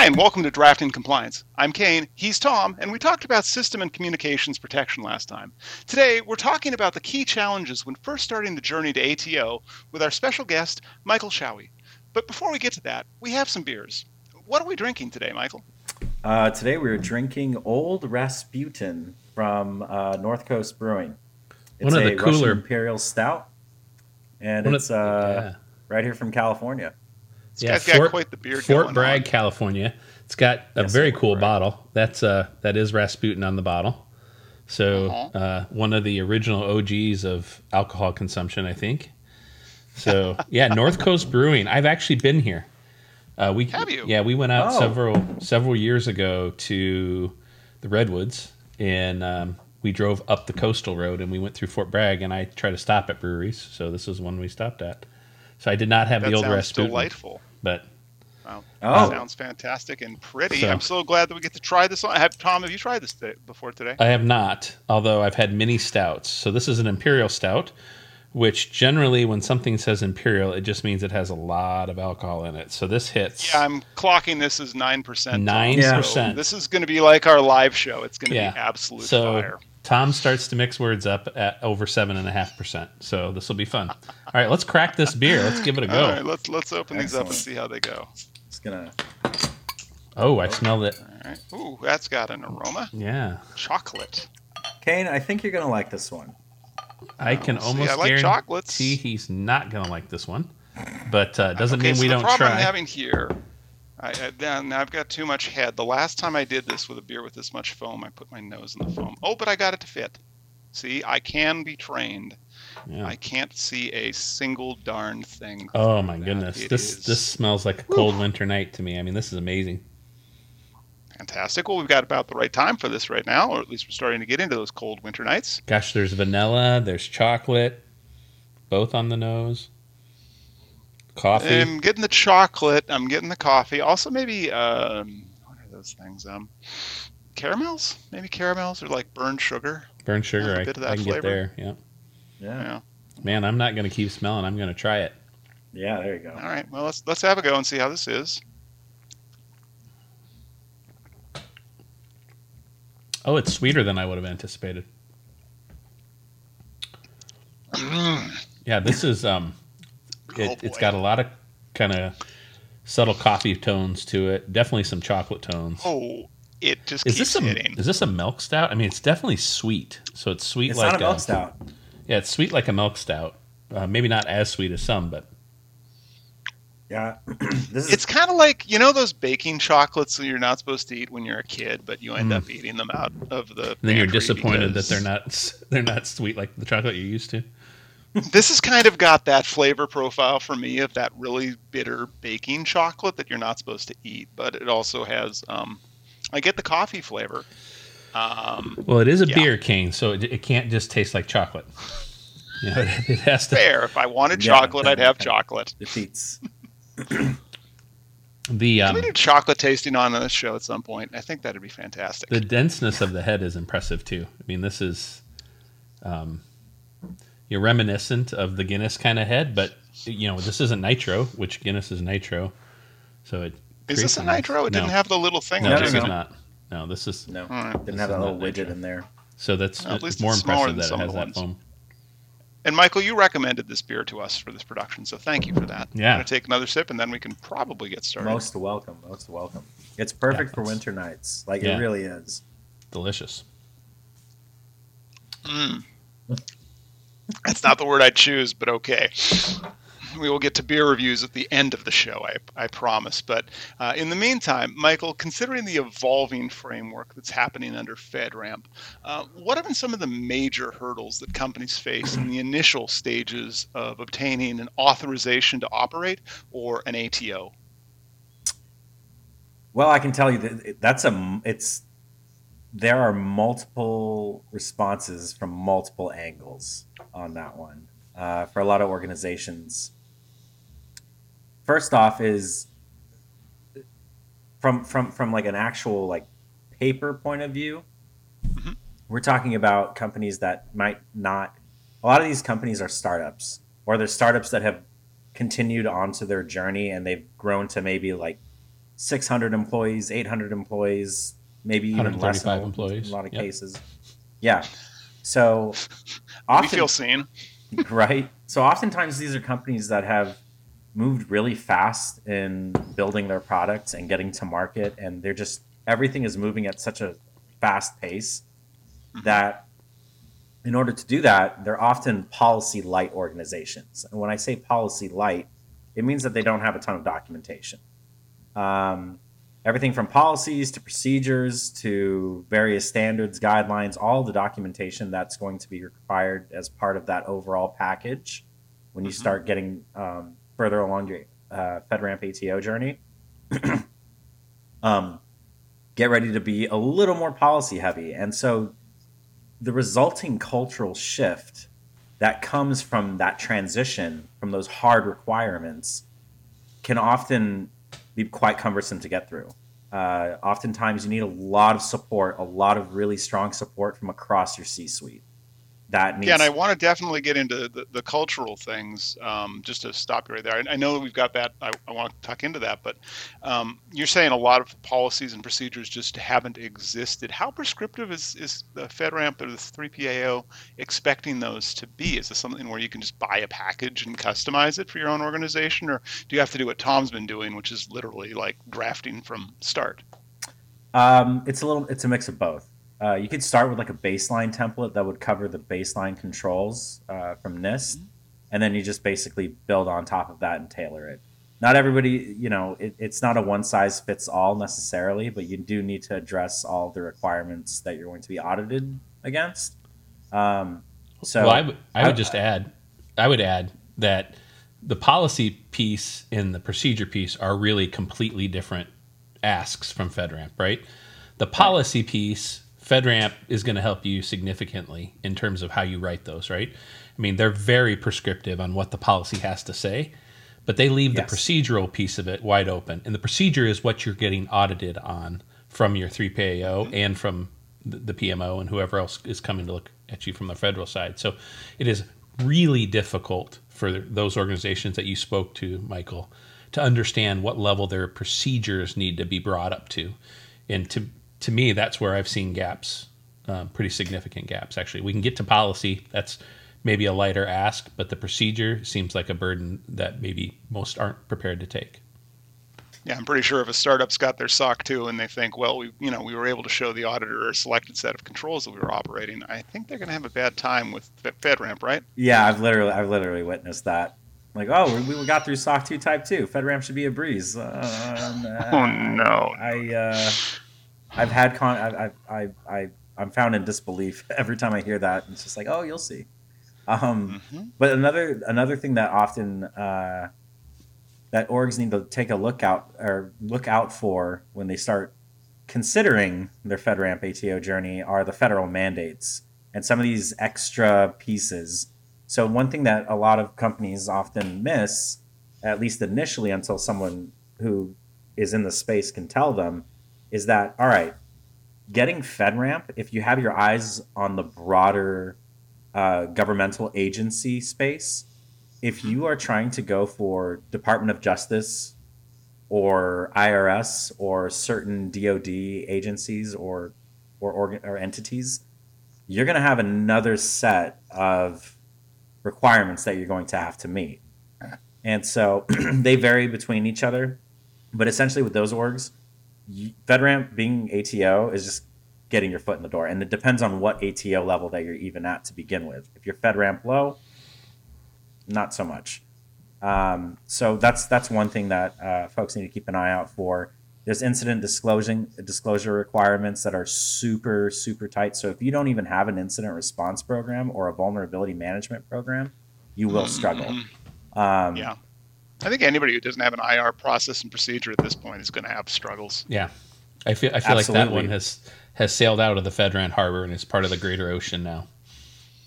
Hi, and welcome to Drafting Compliance. I'm Kayne, he's Tom, and we talked about system and communications protection last time. Today, we're talking about the key challenges when first starting the journey to ATO with our special guest, Michael Chaoui. But before we get to that, we have some beers. What are we drinking today, Michael? Uh, today we're drinking Old Rasputin from uh, North Coast Brewing. It's One of the a Russian Imperial Stout, and One of- it's uh, yeah. right here from California. This guy's got quite the beard Fort going Bragg, on. California. It's got a Yes, very Fort cool Bragg. bottle. That's uh that is Rasputin on the bottle. So Uh-huh. uh, one of the original OGs of alcohol consumption, I think. So yeah, North Coast Brewing. I've actually been here. Uh, we Have you? Yeah, we went out Oh. several several years ago to the Redwoods, and um, we drove up the coastal road, and we went through Fort Bragg, and I try to stop at breweries. So this was one we stopped at. So I did not have That the old sounds Rasputin, delightful. but Wow. Oh. Sounds fantastic and pretty. So- I'm so glad that we get to try this on. Have, Tom, have you tried this today, before today? I have not, although I've had many stouts. So this is an imperial stout, which generally, when something says imperial, it just means it has a lot of alcohol in it. So this hits. Yeah, I'm clocking this as 9%. Nine Yeah. percent. This is going to be like our live show. It's going to Yeah. be absolute So fire. Tom starts to mix words up at over seven and a half percent. So this will be fun. All right, let's crack this beer. Let's give it a go. All right, let's let's open these up and see how they go. It's gonna. Oh, I smelled it. All right. Ooh, that's got an aroma. Yeah, Chocolate. Kayne, I think you're gonna like this one. I can see, almost I like guarantee chocolates. he's not gonna like this one. But uh, doesn't okay, mean so we the don't problem try. I'm having here, I, I then I've got too much head. The last time I did this with a beer with this much foam, I put my nose in the foam. Oh, but I got it to fit. See, I can be trained. Yeah. I can't see a single darn thing. Oh my that. goodness, It this is this smells like a cold winter night to me. I mean, this is amazing. fantastic. Well, we've got about the right time for this right now, or at least we're starting to get into those cold winter nights. Gosh, there's vanilla, there's chocolate, both on the nose. Coffee. I'm getting the chocolate. I'm getting the coffee. Also, maybe um, what are those things? Um, caramels? Maybe caramels or like burned sugar. Burned sugar. a I, bit of I can flavor. get there. Yeah. Yeah. Yeah. Man, I'm not going to keep smelling. I'm going to try it. Yeah. There you go. All right. Well, let's let's have a go and see how this is. Oh, it's sweeter than I would have anticipated. Yeah, this is um it, Oh, it's boy. got a lot of kind of subtle coffee tones to it. Definitely some chocolate tones. Oh, it just is keeps this a hitting. is this a milk stout? I mean, it's definitely sweet. So it's sweet It's like not a milk stout. Yeah, it's sweet like a milk stout. Uh, maybe not as sweet as some, but Yeah. this is. It's kind of like you know those baking chocolates that you're not supposed to eat when you're a kid, but you end Mm. up eating them out of the. and then you're pantry disappointed that they're not they're not sweet like the chocolate you're used to. This has kind of got that flavor profile for me of that really bitter baking chocolate that you're not supposed to eat, but it also has. Um, I get the coffee flavor. Um, Well, it is a Yeah. beer Kayne, so it, it can't just taste like chocolate. You know, it, it has to. fair. If I wanted Yeah. chocolate, I'd have chocolate. defeats. The Can um, we do chocolate tasting on this show at some point? I think that'd be fantastic. the denseness of the head is impressive too. I mean, this is um, you're reminiscent of the Guinness kind of head, but you know this isn't nitro, which Guinness is nitro. So it Is creates this a nice- nitro? It no. didn't have the little thing. No, on No, this it. is no. not. No, this is No. All right. Didn't have is that little widget nitro. in there. so that's Well, at least more impressive than that some it of has the that ones. foam. And Michael, you recommended this beer to us for this production, so thank you for that. Yeah. I'm gonna take another sip, and then we can probably get started. Most welcome. Most welcome. It's perfect Yeah, for winter nights. Like Yeah. it really is. Delicious. Mm. That's not the word I'd choose, but okay. We will get to beer reviews at the end of the show, I, I promise. But uh, in the meantime, Michael, considering the evolving framework that's happening under FedRAMP, uh, what have been some of the major hurdles that companies face in the initial stages of obtaining an authorization to operate or an ATO? Well, I can tell you that that's a it's there are multiple responses from multiple angles on that one uh, for a lot of organizations. First off, is from from from like an actual like paper point of view. Mhm. We're talking about companies that might not. A lot of these companies are startups, or they're startups that have continued onto their journey and they've grown to maybe like 600 employees, 800 employees, maybe even less. Employees. In a lot of yep. cases. Yeah. So often, we feel seen. Right. So oftentimes these are companies that have moved really fast in building their products and getting to market and they're just everything is moving at such a fast pace mm-hmm. that in order to do that they're often policy light organizations and when i say policy light it means that they don't have a ton of documentation um, everything from policies to procedures to various standards guidelines all the documentation that's going to be required as part of that overall package when you mm-hmm. start getting um, further along your uh, FedRAMP ATO journey, um, get ready to be a little more policy heavy. And so the resulting cultural shift that comes from that transition from those hard requirements can often be quite cumbersome to get through. Uh, oftentimes, you need a lot of support, a lot of really strong support from across your C suite that needs. Yeah, and I want to definitely get into the, the cultural things. Um, just to stop you right there, I, I know we've got that. I, I, want to tuck into that, but um, you're saying a lot of policies and procedures just haven't existed. How prescriptive is is the FedRAMP or the 3PAO expecting those to be? Is this something where you can just buy a package and customize it for your own organization, or do you have to do what Tom's been doing, which is literally like drafting from start? Um, it's a little. It's a mix of both. Uh, you could start with like a baseline template that would cover the baseline controls uh, from NIST, mm-hmm. and then you just basically build on top of that and tailor it. Not everybody, you know, it, it's not a one size fits all necessarily, but you do need to address all the requirements that you're going to be audited against. Um, so, well, I, w- I would I, would just add, I would add that the policy piece and the procedure piece are really completely different asks from FedRAMP, right? The policy piece FedRAMP is going to help you significantly in terms of how you write those, right? I mean, they're very prescriptive on what the policy has to say, but they leave yes. the procedural piece of it wide open. And the procedure is what you're getting audited on from your 3PAO mm-hmm. and from the PMO and whoever else is coming to look at you from the federal side. So it is really difficult for those organizations that you spoke to, Michael, to understand what level their procedures need to be brought up to. And to to me, that's where I've seen gaps, um, pretty significant gaps. Actually, we can get to policy. That's maybe a lighter ask, but the procedure seems like a burden that maybe most aren't prepared to take. Yeah, I'm pretty sure if a startup's got their SOC 2 and they think, well, we you know we were able to show the auditor a selected set of controls that we were operating, I think they're going to have a bad time with FedRAMP, right? Yeah, I've literally I've literally witnessed that. Like, oh, we, we got through SOC 2 Type 2. FedRAMP should be a breeze. Uh, oh no! I uh, I've had con. I I I I'm found in disbelief every time I hear that. It's just like, oh, you'll see. Um, mm-hmm. But another another thing that often uh, that orgs need to take a look out or look out for when they start considering their FedRAMP ATO journey are the federal mandates and some of these extra pieces. So one thing that a lot of companies often miss, at least initially, until someone who is in the space can tell them, is that all right? Getting FedRAMP, if you have your eyes on the broader uh, governmental agency space, if you are trying to go for Department of Justice or IRS or certain DoD agencies or or, or entities, you're going to have another set of requirements that you're going to have to meet. And so they vary between each other. But essentially, with those orgs, FedRAMP being ATO is just getting your foot in the door, and it depends on what ATO level that you're even at to begin with. If you're FedRAMP low, not so much. Um, so that's that's one thing that uh, folks need to keep an eye out for. There's incident disclosing disclosure requirements that are super super tight. So if you don't even have an incident response program or a vulnerability management program, you will struggle. Mm-hmm. Um, yeah. I think anybody who doesn't have an IR process and procedure at this point is going to have struggles. Yeah, I feel I feel like that one has has sailed out of the FedRAMP harbor and is part of the greater ocean now.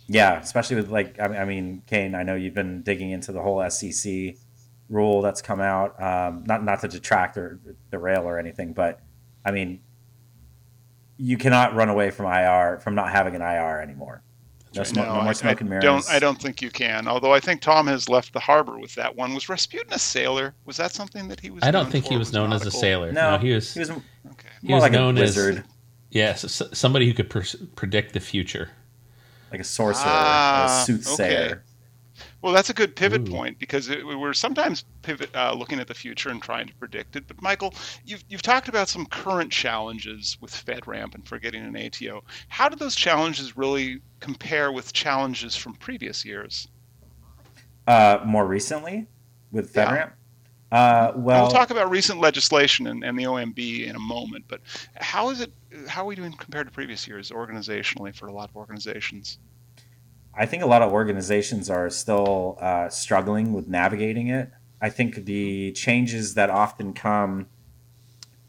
Yeah, especially with like I mean, Kayne, I know you've been digging into the whole SEC rule that's come out. Um, not not to detract or derail or anything, but I mean, you cannot run away from IR from not having an IR anymore. No, smoke, no, no more I, smoke I and mirrors. don't. I don't think you can. Although I think Tom has left the harbor with that one. Was Rasputin a sailor? Was that something that he was? I don't known think he for? was known as a sailor. No, No, he was. He was Okay. He more was like known a as- wizard, Yes, s- somebody who could pers- predict the future. like a sorcerer, Ah, a soothsayer. Well, that's a good pivot Ooh. point because it, we're sometimes pivot uh, looking at the future and trying to predict it. But Michael, you've you've talked about some current challenges with FedRAMP and for getting an ATO. How do those challenges really compare with challenges from previous years? Uh, more recently, with Yeah. FedRAMP. Uh, And well, we'll talk about recent legislation and, and the OMB in a moment. But how is it? How are we doing compared to previous years organizationally for a lot of organizations? I think a lot of organizations are still uh, struggling with navigating it. I think the changes that often come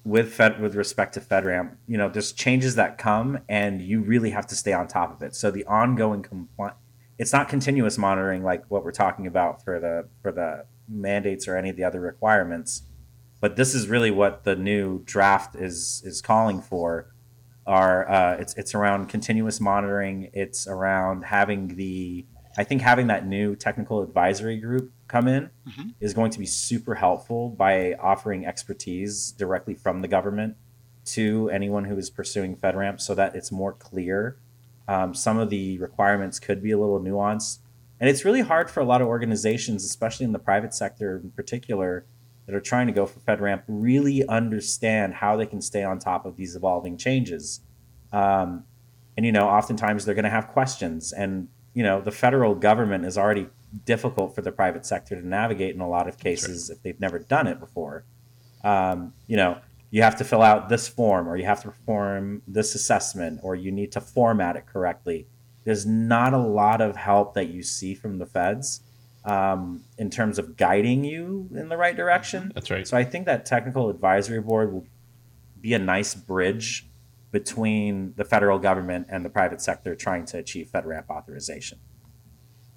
with Fed with respect to FedRAMP, you know, there's changes that come and you really have to stay on top of it. So the ongoing compliance, it's not continuous monitoring like what we're talking about for the for the mandates or any of the other requirements, but this is really what the new draft is is calling for are uh, it's it's around continuous monitoring. It's around having the I think having that new technical advisory group come in Mhm. is going to be super helpful by offering expertise directly from the government to anyone who is pursuing FedRAMP, so that it's more clear. Um, some of the requirements could be a little nuanced, and it's really hard for a lot of organizations, especially in the private sector in particular, that are trying to go for FedRAMP really understand how they can stay on top of these evolving changes. Um, and you know, oftentimes they're going to have questions, and you know, the federal government is already difficult for the private sector to navigate in a lot of cases if they've never done it before. Um, you know, you have to fill out this form, or you have to perform this assessment, or you need to format it correctly. There's not a lot of help that you see from the feds um, in terms of guiding you in the right direction. That's right. So I think that technical advisory board will be a nice bridge between the federal government and the private sector trying to achieve FedRAMP authorization.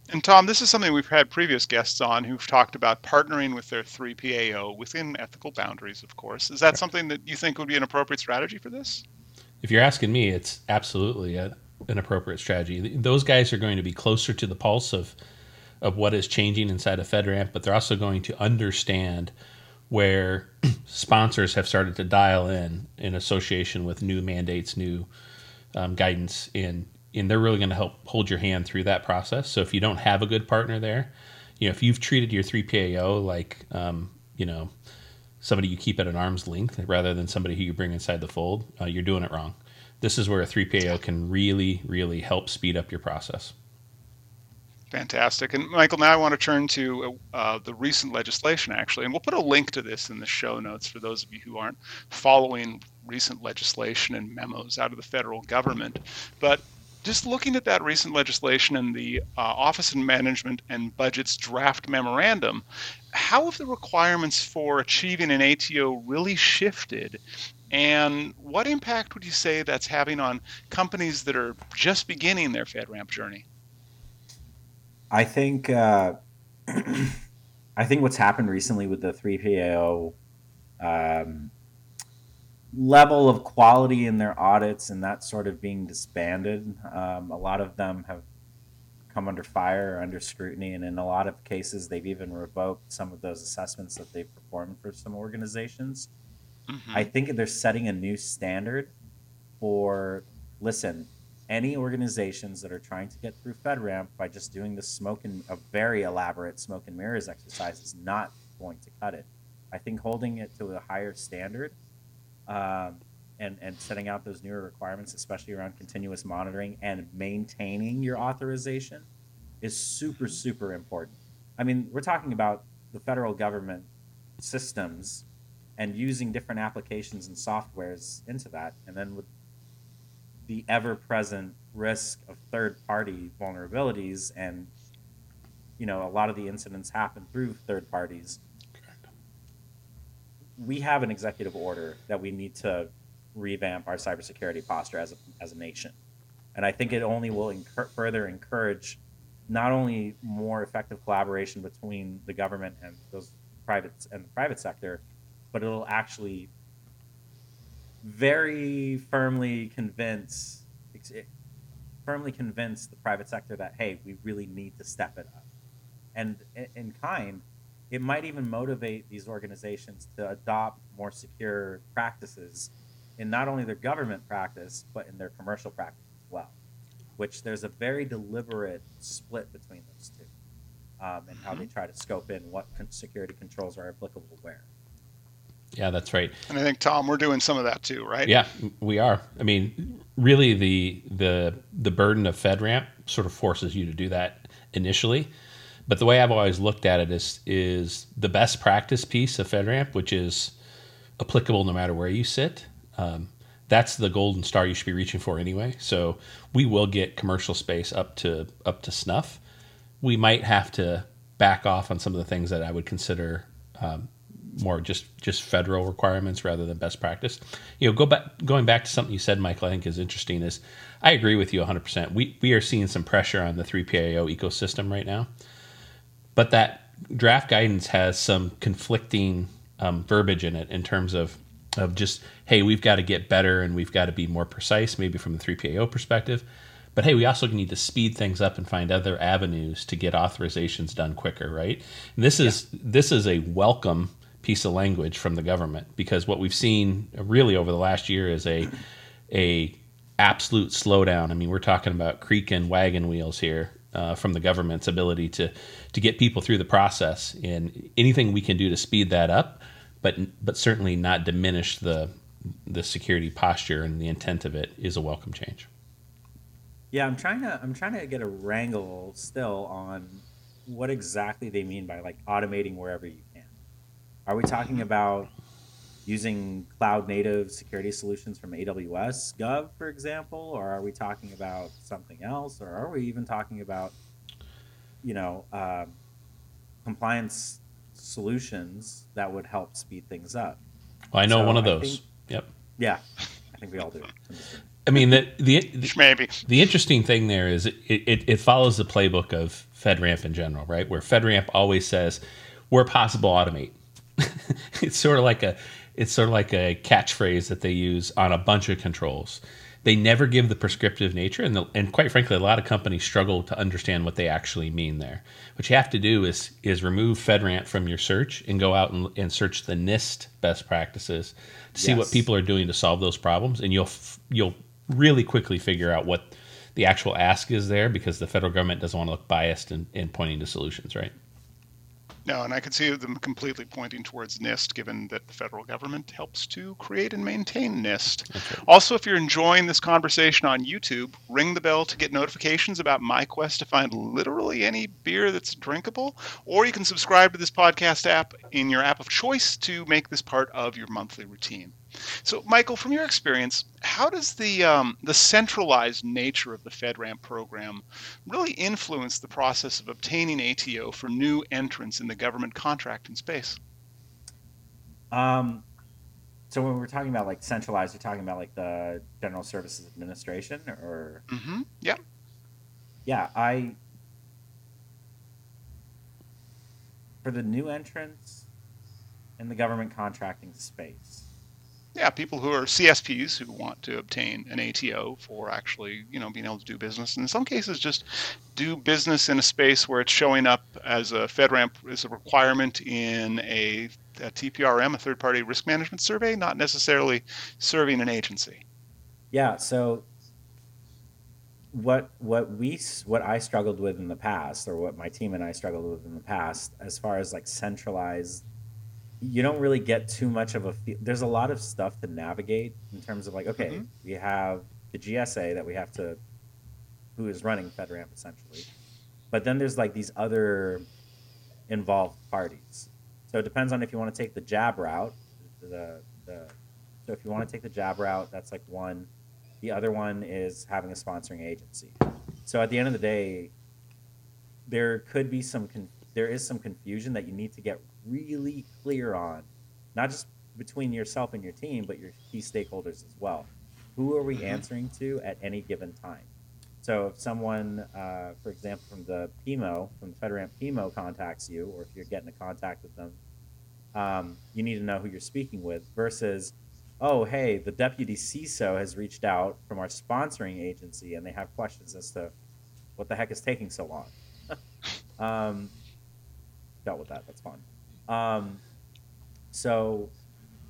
And Tom, this is something we've had previous guests on who've talked about partnering with their 3PAO within ethical boundaries, of course. Is that something that you think would be an appropriate strategy for this? If you're asking me, it's absolutely a, an appropriate strategy. Those guys are going to be closer to the pulse of of what is changing inside of FedRAMP, but they're also going to understand where sponsors have started to dial in in association with new mandates, new um, guidance, and and they're really going to help hold your hand through that process. So if you don't have a good partner there, you know, if you've treated your 3PAO like, um, you know, somebody you keep at an arm's length rather than somebody who you bring inside the fold, uh, you're doing it wrong. This is where a 3PAO can really, really help speed up your process. Fantastic. And Michael, now I want to turn to uh, the recent legislation, actually, and we'll put a link to this in the show notes for those of you who aren't following recent legislation and memos out of the federal government. But just looking at that recent legislation and the uh, Office of Management and Budget's draft memorandum, how have the requirements for achieving an ATO really shifted? And what impact would you say that's having on companies that are just beginning their FedRAMP journey? I think uh, I think what's happened recently with the 3PAO um, level of quality in their audits and that sort of being disbanded, um, a lot of them have come under fire or under scrutiny, and in a lot of cases, they've even revoked some of those assessments that they've performed for some organizations. Mhm. I think they're setting a new standard for listen, any organizations that are trying to get through FedRAMP by just doing the smoke and a very elaborate smoke and mirrors exercise is not going to cut it. I think holding it to a higher standard um, and, and setting out those newer requirements, especially around continuous monitoring and maintaining your authorization, is super, super important. I mean, we're talking about the federal government systems and using different applications and softwares into that. And then with the ever present risk of third party vulnerabilities and you know a lot of the incidents happen through third parties. We have an executive order that we need to revamp our cybersecurity posture as a, as a nation. And i think it only will incur- further encourage not only more effective collaboration between the government and those private and the private sector but it'll actually very firmly convince firmly convince the private sector that hey, we really need to step it up. And in kind, it might even motivate these organizations to adopt more secure practices in not only their government practice but in their commercial practice as well. Which there's a very deliberate split between those two, um, and how they Mm-hmm. try to scope in what security controls are applicable where. Yeah, that's right. And I think Tom, we're doing some of that too, right? Yeah, we are. I mean, really, the the the burden of FedRAMP sort of forces you to do that initially. But the way I've always looked at it is is the best practice piece of FedRAMP, which is applicable no matter where you sit. Um, that's the golden star you should be reaching for anyway. So we will get commercial space up to up to snuff. We might have to back off on some of the things that I would consider um, more just just federal requirements rather than best practice. You know, go back going back to something you said, Michael. I think is interesting. Is I agree with you 100. percent We we are seeing some pressure on the 3PAO ecosystem right now, but that draft guidance has some conflicting um, verbiage in it in terms of of just hey, we've got to get better and we've got to be more precise, maybe from the 3PAO perspective. But hey, we also need to speed things up and find other avenues to get authorizations done quicker, right? And this is this is a welcome piece of language from the government because what we've seen really over the last year is a a absolute slowdown. I mean, we're talking about creek and wagon wheels here uh, from the government's ability to to get people through the process, and anything we can do to speed that up, but but certainly not diminish the the security posture and the intent of it is a welcome change. Yeah, I'm trying to I'm trying to get a wrangle still on what exactly they mean by like automating wherever you. Are we talking about using cloud native security solutions from AWS Gov, for example, or are we talking about something else, or are we even talking about you know um, compliance solutions that would help speed things up? Well, I know So one of those. think- yep. Yeah, I think we all do. I mean, the, the the Maybe. the interesting thing there is it, it, it follows the playbook of FedRAMP in general, right? Where FedRAMP always says, where possible, automate. it's sort of like a it's sort of like a catchphrase that they use on a bunch of controls. They never give the prescriptive nature, and the, and quite frankly, a lot of companies struggle to understand what they actually mean there. What you have to do is is remove FedRAMP from your search and go out and, and search the NIST best practices to see what people are doing to solve those problems, and you'll f- you'll really quickly figure out what the actual ask is there because the federal government doesn't want to look biased in, in pointing to solutions, right? No, and I can see them completely pointing towards NIST, given that the federal government helps to create and maintain NIST. Also, if you're enjoying this conversation on YouTube, ring the bell to get notifications about my quest to find literally any beer that's drinkable, or you can subscribe to this podcast app in your app of choice to make this part of your monthly routine. So, Michael, from your experience, how does the um, the centralized nature of the FedRAMP program really influence the process of obtaining ATO for new entrants in the government contracting space? Um, so when we're talking about like centralized, you're talking about like the General Services Administration, or Mm-hmm. Yeah. yeah, I for the new entrants in the government contracting space. Yeah, people who are CSPs who want to obtain an ATO for actually, you know, being able to do business. And in some cases, just do business in a space where it's showing up as a FedRAMP as a requirement in a, a TPRM, a third-party risk management survey, not necessarily serving an agency. Yeah, so what what we what I struggled with in the past, or what my team and I struggled with in the past, as far as like centralized, you don't really get too much of a. Fe- There's a lot of stuff to navigate in terms of like, okay, Mhm. we have the GSA that we have to, who is running FedRAMP essentially, but then there's like these other involved parties. So it depends on if you want to take the JAB route, the the. So if you want to take the JAB route, that's like one. The other one is having a sponsoring agency. So at the end of the day, there could be some con- there is some confusion that you need to get really clear on, not just between yourself and your team, but your key stakeholders as well. Who are we Mhm. answering to at any given time? So if someone, uh, for example, from the PMO, from the FedRAMP PMO contacts you, or if you're getting a contact with them, um, you need to know who you're speaking with versus oh, hey, the deputy CISO has reached out from our sponsoring agency and they have questions as to what the heck is taking so long. um, dealt with that. That's fun. Um, so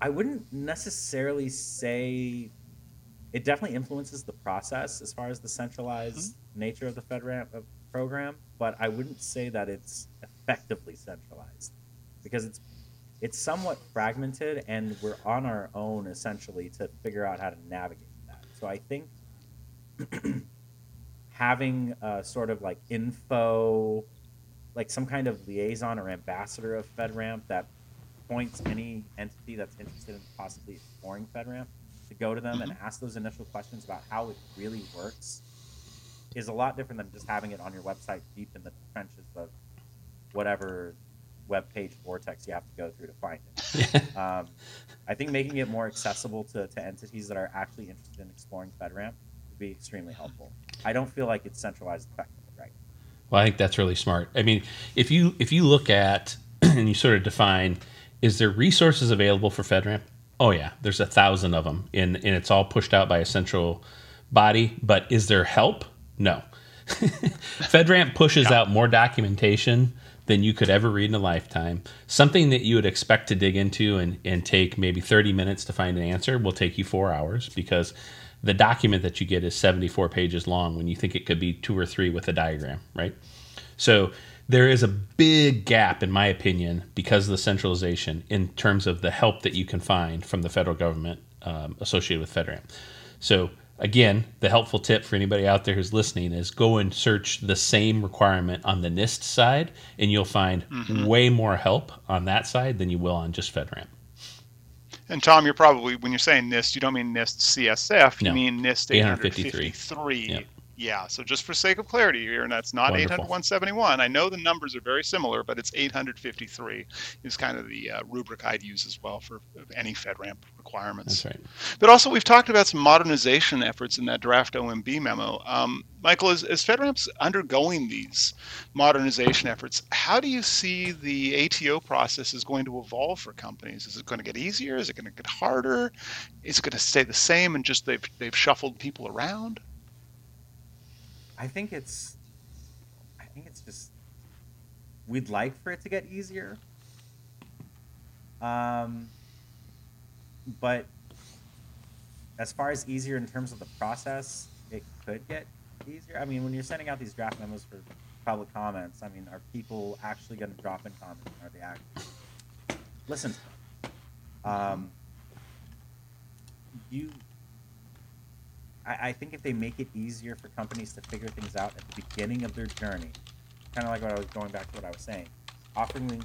I wouldn't necessarily say it definitely influences the process as far as the centralized mm-hmm. nature of the FedRAMP uh, program, but I wouldn't say that it's effectively centralized because it's it's somewhat fragmented and we're on our own essentially to figure out how to navigate that. So I think having a sort of like info, like some kind of liaison or ambassador of FedRAMP that points any entity that's interested in possibly exploring FedRAMP to go to them mm-hmm. and ask those initial questions about how it really works is a lot different than just having it on your website deep in the trenches of whatever web page vortex you have to go through to find it. um, I think making it more accessible to, to entities that are actually interested in exploring FedRAMP would be extremely helpful. I don't feel like it's centralized effectively right. Well, I think that's really smart. I mean, if you if you look at and you sort of define, is there resources available for FedRAMP? Oh yeah, there's a thousand of them, and and it's all pushed out by a central body. But is there help? No. FedRAMP pushes yeah. out more documentation than you could ever read in a lifetime. Something that you would expect to dig into and, and take maybe 30 minutes to find an answer will take you four hours because the document that you get is 74 pages long when you think it could be two or three with a diagram, right? So there is a big gap, in my opinion, because of the centralization in terms of the help that you can find from the federal government um, associated with FedRAMP. So again, the helpful tip for anybody out there who's listening is go and search the same requirement on the NIST side, and you'll find mm-hmm. way more help on that side than you will on just FedRAMP. And Tom, you're probably when you're saying NIST, you don't mean NIST CSF, you no. mean NIST 853. 853. Yep. Yeah, so just for sake of clarity here, and that's not 800 I know the numbers are very similar, but it's 853 is kind of the uh, rubric I'd use as well for any FedRAMP requirements. That's right. But also, we've talked about some modernization efforts in that draft OMB memo. Um, Michael, as, as FedRAMP's undergoing these modernization efforts, how do you see the ATO process is going to evolve for companies? Is it going to get easier? Is it going to get harder? Is it going to stay the same and just they've, they've shuffled people around? I think it's, I think it's just, we'd like for it to get easier. Um, but as far as easier in terms of the process, it could get easier. I mean, when you're sending out these draft memos for public comments, I mean, are people actually going to drop in comments? Are they actually listen to them? Um, you I, I think if they make it easier for companies to figure things out at the beginning of their journey, kind of like what I was going back to what I was saying, offering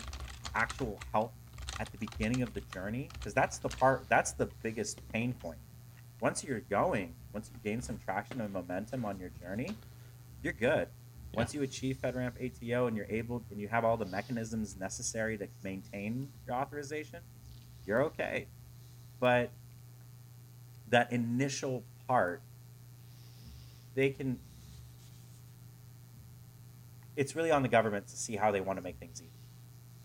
actual help at the beginning of the journey, because that's the part, that's the biggest pain point. Once you're going, once you gain some traction and momentum on your journey, you're good. Yeah. Once you achieve FedRAMP ATO and you're able and you have all the mechanisms necessary to maintain your authorization, you're okay. But that initial part they can it's really on the government to see how they want to make things easy.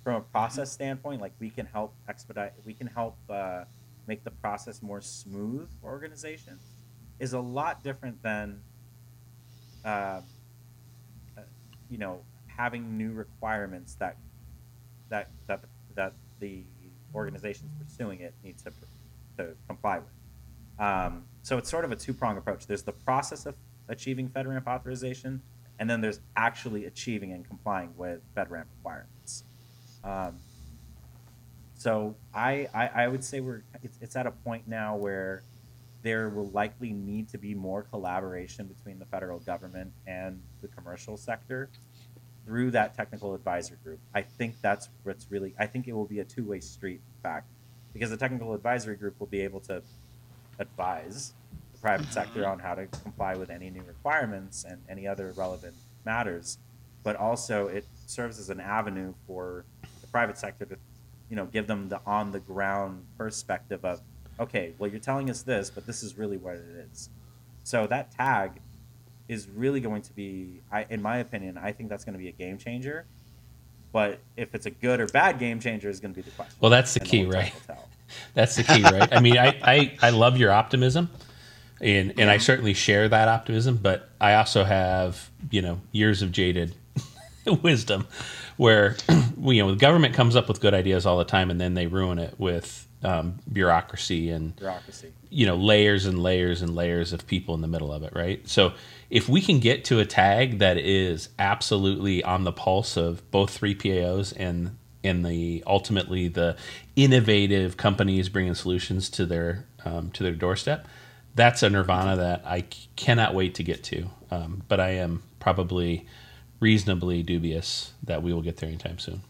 From a process standpoint like we can help expedite we can help uh, make the process more smooth for organizations is a lot different than uh, uh, you know having new requirements that that that that the organizations pursuing it need to to comply with. Um, so it's sort of a two prong approach. There's the process of achieving FedRAMP authorization, and then there's actually achieving and complying with FedRAMP requirements. Um, so I, I, I would say we're it's, it's at a point now where there will likely need to be more collaboration between the federal government and the commercial sector through that technical advisor group. I think that's what's really I think it will be a two-way street in fact because the technical advisory group will be able to advise the private sector mm-hmm. on how to comply with any new requirements and any other relevant matters. But also, it serves as an avenue for the private sector to, you know, give them the on the ground perspective of, okay, well, you're telling us this, but this is really what it is. So that tag is really going to be, I, in my opinion, I think that's going to be a game changer. But if it's a good or bad game changer is going to be the question. Well, that's the key, right? That's the key, right? I mean, I, I, I love your optimism, and and I certainly share that optimism. But I also have you know years of jaded wisdom, where you know the government comes up with good ideas all the time, and then they ruin it with um, bureaucracy and Bureaucracy. you know layers and layers and layers of people in the middle of it right so if we can get to a tag that is absolutely on the pulse of both 3PAOs and and the ultimately the innovative companies bringing solutions to their um, to their doorstep that's a nirvana that I cannot wait to get to um, but I am probably reasonably dubious that we will get there anytime soon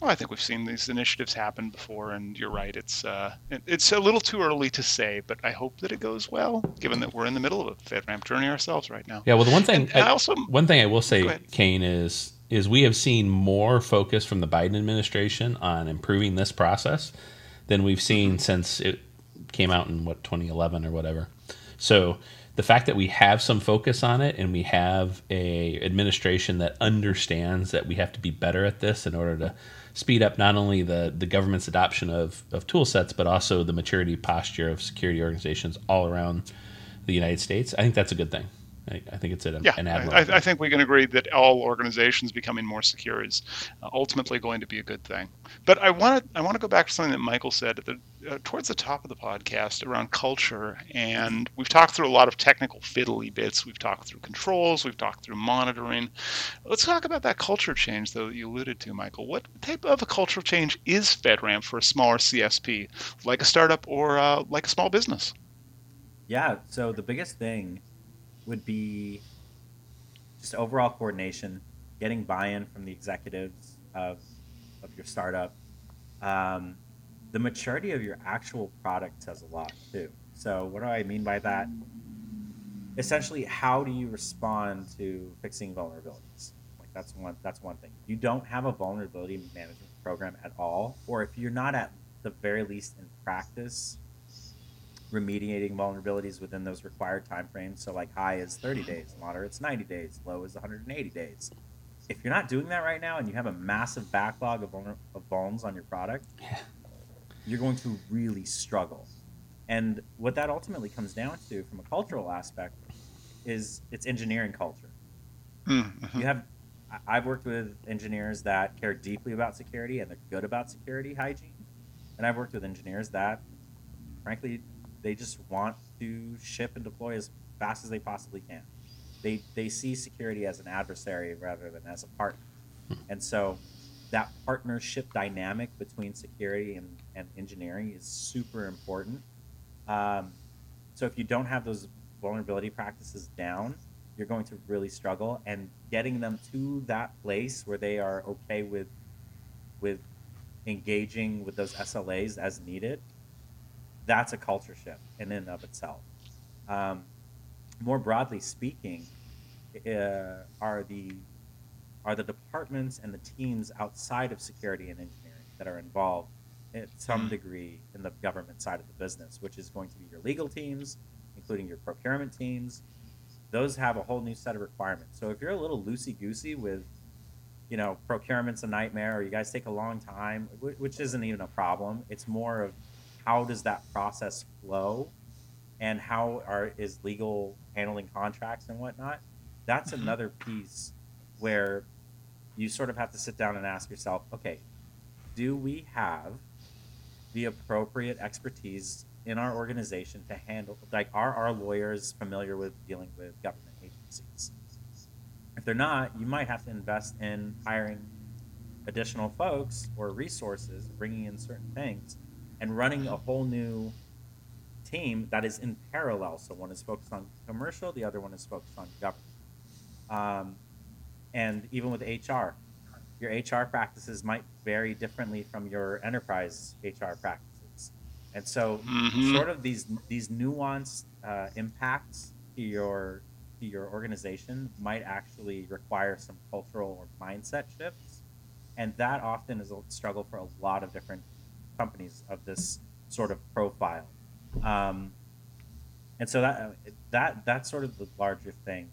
Well, I think we've seen these initiatives happen before, and you're right. It's uh, it's a little too early to say, but I hope that it goes well, given that we're in the middle of a FedRAMP journey ourselves right now. Yeah, well, the one thing And I also one thing I will say. Kayne, is is we have seen more focus from the Biden administration on improving this process than we've seen since it came out in what 2011 or whatever. So the fact that we have some focus on it and we have a administration that understands that we have to be better at this in order to speed up not only the, the government's adoption of, of tool sets but also the maturity posture of security organizations all around the United States, I think that's a good thing. I, I think it's an, Yeah, an I. I think we can agree that all organizations becoming more secure is uh, ultimately going to be a good thing. But I want to I want to go back to something that Michael said at the, uh, towards the top of the podcast around culture, and we've talked through a lot of technical fiddly bits. We've talked through controls, we've talked through monitoring. Let's talk about that culture change, though that you alluded to, Michael. What type of a cultural change is FedRAMP for a smaller CSP, like a startup or uh, like a small business? Yeah, so the biggest thing would be just overall coordination, getting buy-in from the executives of of your startup. Um, the maturity of your actual product says a lot too. So what do I mean by that? Essentially, how do you respond to fixing vulnerabilities? Like that's one that's one thing. You don't have a vulnerability management program at all, or if you're not at the very least in practice remediating vulnerabilities within those required timeframes. So like high is 30 days, moderate's 90 days, low is 180 days. If you're not doing that right now and you have a massive backlog of, vulner- of vulns on your product, you're going to really struggle. And what that ultimately comes down to from a cultural aspect is it's engineering culture. Mm-hmm. You have I've worked with engineers that care deeply about security and they're good about security hygiene. And I've worked with engineers that frankly they just want to ship and deploy as fast as they possibly can. They they see security as an adversary rather than as a partner. And so that partnership dynamic between security and, and engineering is super important. Um, so if you don't have those vulnerability practices down, you're going to really struggle. And getting them to that place where they are okay with with engaging with those SLAs as needed, that's a culture shift in and of itself. Um, more broadly speaking, uh, are the are the departments and the teams outside of security and engineering that are involved at some degree in the government side of the business, which is going to be your legal teams, including your procurement teams. Those have a whole new set of requirements. So if you're a little loosey goosey with, you know, procurement's a nightmare, or you guys take a long time, which isn't even a problem. It's more of how does that process flow, and how are is legal handling contracts and whatnot. That's mm-hmm. another piece where you sort of have to sit down and ask yourself, okay, do we have the appropriate expertise in our organization to handle like are our lawyers familiar with dealing with government agencies if they're not you might have to invest in hiring additional folks or resources bringing in certain things and running a whole new team that is in parallel so one is focused on commercial the other one is focused on government um, and even with hr your HR practices might vary differently from your enterprise HR practices. And so, Mhm. sort of these these nuanced uh, impacts to your to your organization might actually require some cultural or mindset shifts, and that often is a struggle for a lot of different companies of this sort of profile. Um, and so that that that's sort of the larger thing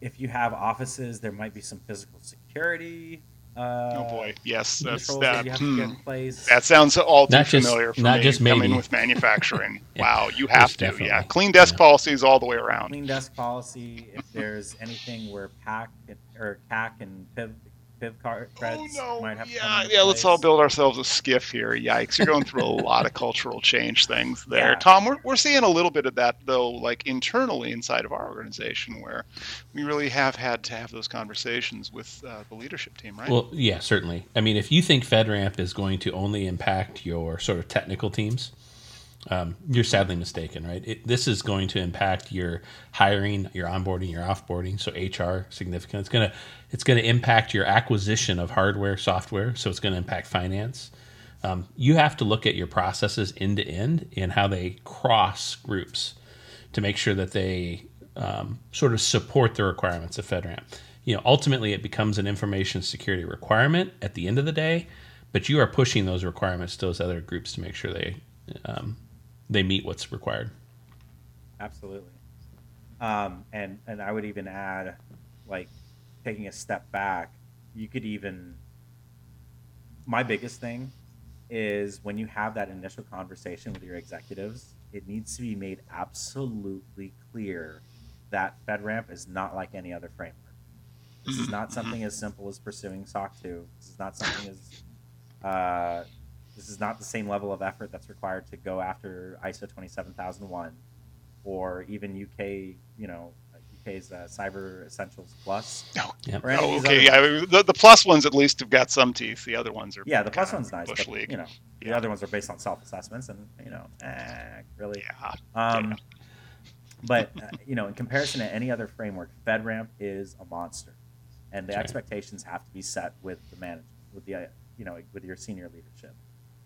if you have offices, there might be some physical security Uh, oh boy, yes, that's controls that. you have to get hmm. place. That sounds all too Not just- familiar for not me. just coming with manufacturing. Yeah, wow, you most have to. definitely. Yeah, clean desk Yeah. policies all the way around. clean desk policy. If there's anything where PAC or CAC and PIV, PIV card Oh no! might have to Yeah, come into yeah. Let's all build ourselves a SCIF here. Yikes! You're going through a lot of cultural change things there, Yeah. Tom. We're we're seeing a little bit of that though, like internally inside of our organization, where we really have had to have those conversations with uh, the leadership team, right? Well, yeah, certainly. I mean, if you think FedRAMP is going to only impact your sort of technical teams, um, you're sadly mistaken, right? It, this is going to impact your hiring, your onboarding, your offboarding. So HR significant. It's gonna it's gonna impact your acquisition of hardware, software. So it's gonna impact finance. Um, you have to look at your processes end to end and how they cross groups to make sure that they um, sort of support the requirements of FedRAMP. You know, ultimately, it becomes an information security requirement at the end of the day, but you are pushing those requirements to those other groups to make sure they um, they meet what's required. Absolutely. Um, and and I would even add, like, taking a step back, you could even. My biggest thing is when you have that initial conversation with your executives, it needs to be made absolutely clear that FedRAMP is not like any other framework. This is not something as simple as pursuing SOC 2. This is not something as uh, this is not the same level of effort that's required to go after ISO 27001 or even UK, you know, UK's uh, Cyber Essentials Plus. No. Yep. Or any of Oh, okay, yeah. The, the plus ones at least have got some teeth. The other ones are Yeah, the plus one's nice, bush but league. you know, the other ones are based on self-assessments, and you know, eh, really. Yeah. Um, Yeah. But uh, you know, in comparison to any other framework, FedRAMP is a monster, and the That's right. expectations have to be set with the management, with the uh, you know, with your senior leadership.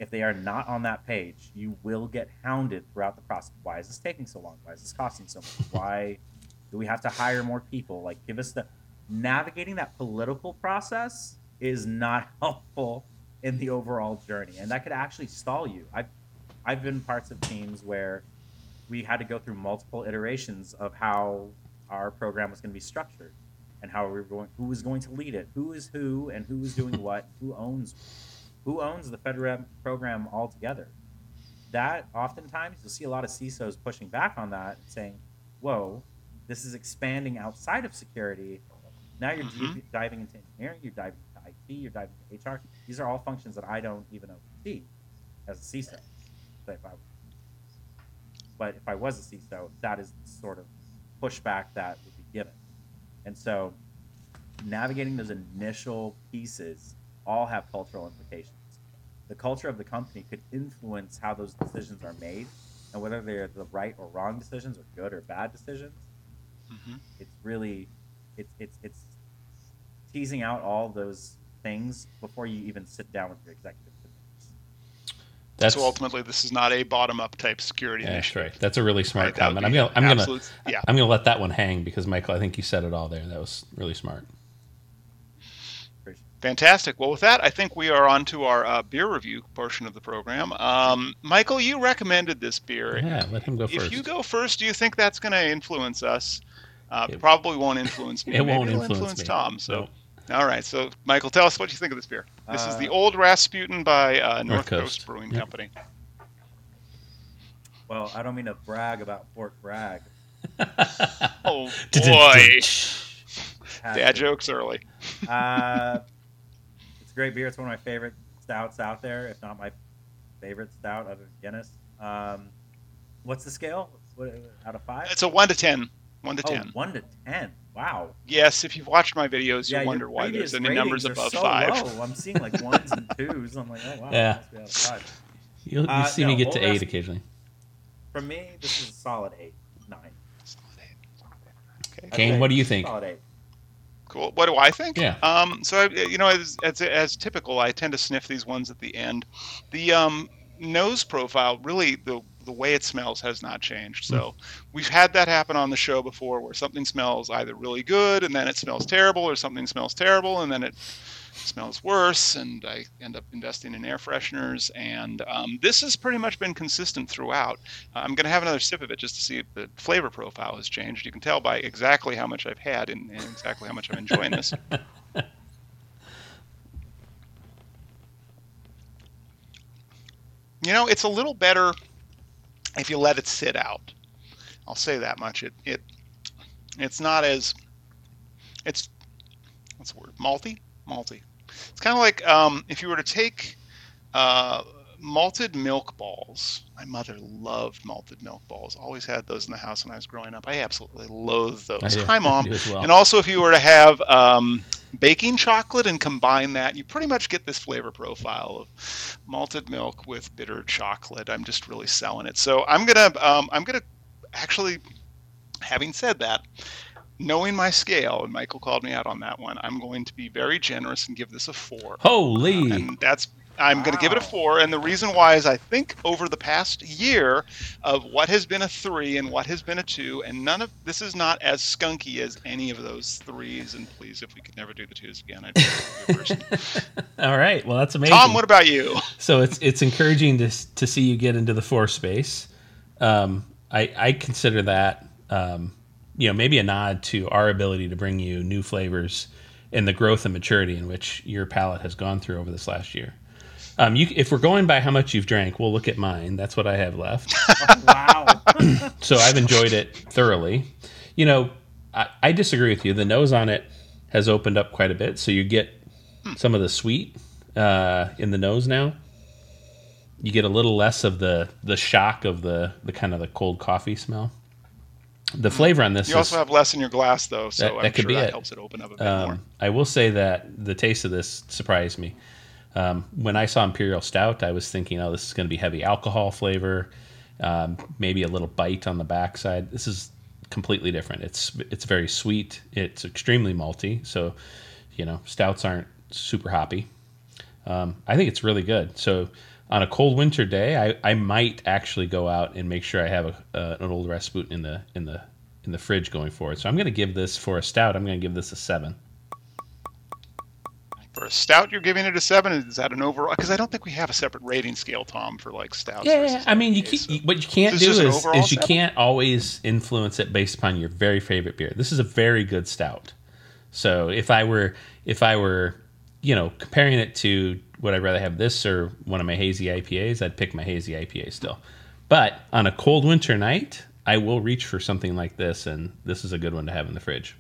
If they are not on that page, you will get hounded throughout the process. Why is this taking so long? Why is this costing so much? Why do we have to hire more people? Like, give us the navigating that political process is not helpful in the overall journey, and that could actually stall you. I've I've been parts of teams where we had to go through multiple iterations of how our program was going to be structured and how we were going, who was going to lead it, who is who, and who is doing what, who owns, who owns the FedRAMP program altogether. That oftentimes you'll see a lot of CISOs pushing back on that saying, "Whoa, this is expanding outside of security. Now you're Mhm. deep- diving into engineering, you're diving into IT, you're diving into HR. These are all functions that I don't even oversee as a CISO. But if I, but if I was a CISO, that is the sort of pushback that would be given. And so, navigating those initial pieces all have cultural implications. The culture of the company could influence how those decisions are made, and whether they're the right or wrong decisions, or good or bad decisions. Mhm. It's really, it's it's it's teasing out all those things before you even sit down with your executive committees. That's so ultimately, this is not a bottom-up type security that's initiative. right. That's a really smart Right, comment. I'm gonna I'm gonna yeah. I'm gonna let that one hang because Michael, I think you said it all there. That was really smart. Appreciate Fantastic. Well, with that, I think we are on to our uh, beer review portion of the program. Um, Michael, you recommended this beer. Yeah, let him go first. If you go first, do you think that's going to influence us? Uh, It- probably won't influence me. it won't Maybe it'll influence me. Tom. So, No. all right. So, Michael, tell us what you think of this beer. This is the Uh, Old Rasputin by uh, North, North Coast. Coast. Brewing Yep. Company. Well, I don't mean to brag about Fort Bragg. Oh boy, dad jokes early. It's a great beer. It's one of my favorite stouts out there, if not my favorite stout other than Guinness. Um, what's the scale? What, out of five? It's a one to ten. One to oh, ten. one to ten. Wow. Yes, if you've watched my videos, yeah, you'll wonder why there's any numbers ratings are above so five. Low. I'm seeing like ones and twos. I'm like, oh wow. Yeah. Must be out of five. You'll, you Uh, see no, me get to eight occasionally. For me, this is a solid eight, nine. Solid eight. Okay. Kayne, say what do you think? Solid eight. Cool. What do I think? Yeah. Um. So I, you know, as, as as typical, I tend to sniff these ones at the end. The um nose profile, really, the the way it smells has not changed. So we've had that happen on the show before, where something smells either really good and then it smells terrible, or something smells terrible and then it smells worse, and I end up investing in air fresheners. And um, this has pretty much been consistent throughout. I'm going to have another sip of it just to see if the flavor profile has changed. You can tell by exactly how much I've had and, and exactly how much I'm enjoying this. you know, it's a little better if you let it sit out. I'll say that much. It it it's not as it's what's the word malty malty. It's kind of like um, if you were to take uh, malted milk balls. My mother loved malted milk balls. Always had those in the house when I was growing up. I absolutely loathe those. Hi, mom. Well. And also, if you were to have um, baking chocolate and combine that, you pretty much get this flavor profile of malted milk with bitter chocolate. I'm just really selling it. So I'm gonna um, I'm gonna actually, having said that, knowing my scale, and Michael called me out on that one, I'm going to be very generous and give this a four. Holy! Uh, and that's I'm wow. going to give it a four, and the reason why is I think over the past year of what has been a three and what has been a two, and none of this is not as skunky as any of those threes. And please, if we could never do the twos again, I'd be a person. All right, well that's amazing. Tom, what about you? So it's it's encouraging to to see you get into the four space. Um, I I consider that um, you know maybe a nod to our ability to bring you new flavors and the growth and maturity in which your palate has gone through over this last year. Um, you, if we're going by how much you've drank, we'll look at mine. That's what I have left. wow. so I've enjoyed it thoroughly. You know, I, I, disagree with you. The nose on it has opened up quite a bit, so you get some of the sweet uh, in the nose now. You get a little less of the the shock of the the kind of the cold coffee smell. The flavor on this. You also have less in your glass, though, so that, that I'm could sure be that it. helps it open up a bit um, more. I will say that the taste of this surprised me. Um, when I saw Imperial Stout, I was thinking, oh, this is going to be heavy alcohol flavor, um, maybe a little bite on the backside. This is completely different. It's it's very sweet. It's extremely malty. So, you know, stouts aren't super hoppy. Um, I think it's really good. So, on a cold winter day, I, I might actually go out and make sure I have a, uh, an old Rasputin in the in the in the fridge going forward. So I'm going to give this for a stout. I'm going to give this a seven. For a stout, you're giving it a seven. Is that an overall? Because I don't think we have a separate rating scale, Tom, for like stouts. Yeah, I mean, you can, so. what you can't do is, is you can't always influence it based upon your very favorite beer. This is a very good stout. So if I were if I were you know comparing it to would I rather have this or one of my hazy IPAs, I'd pick my hazy IPA still. But on a cold winter night, I will reach for something like this, and this is a good one to have in the fridge.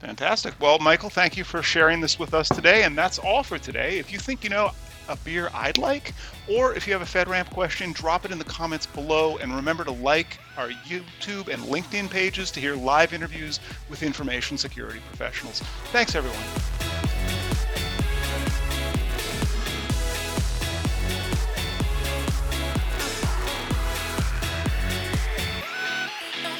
Fantastic. Well, Michael, thank you for sharing this with us today. And that's all for today. If you think you know a beer I'd like, or if you have a FedRAMP question, drop it in the comments below. And remember to like our YouTube and LinkedIn pages to hear live interviews with information security professionals. Thanks, everyone.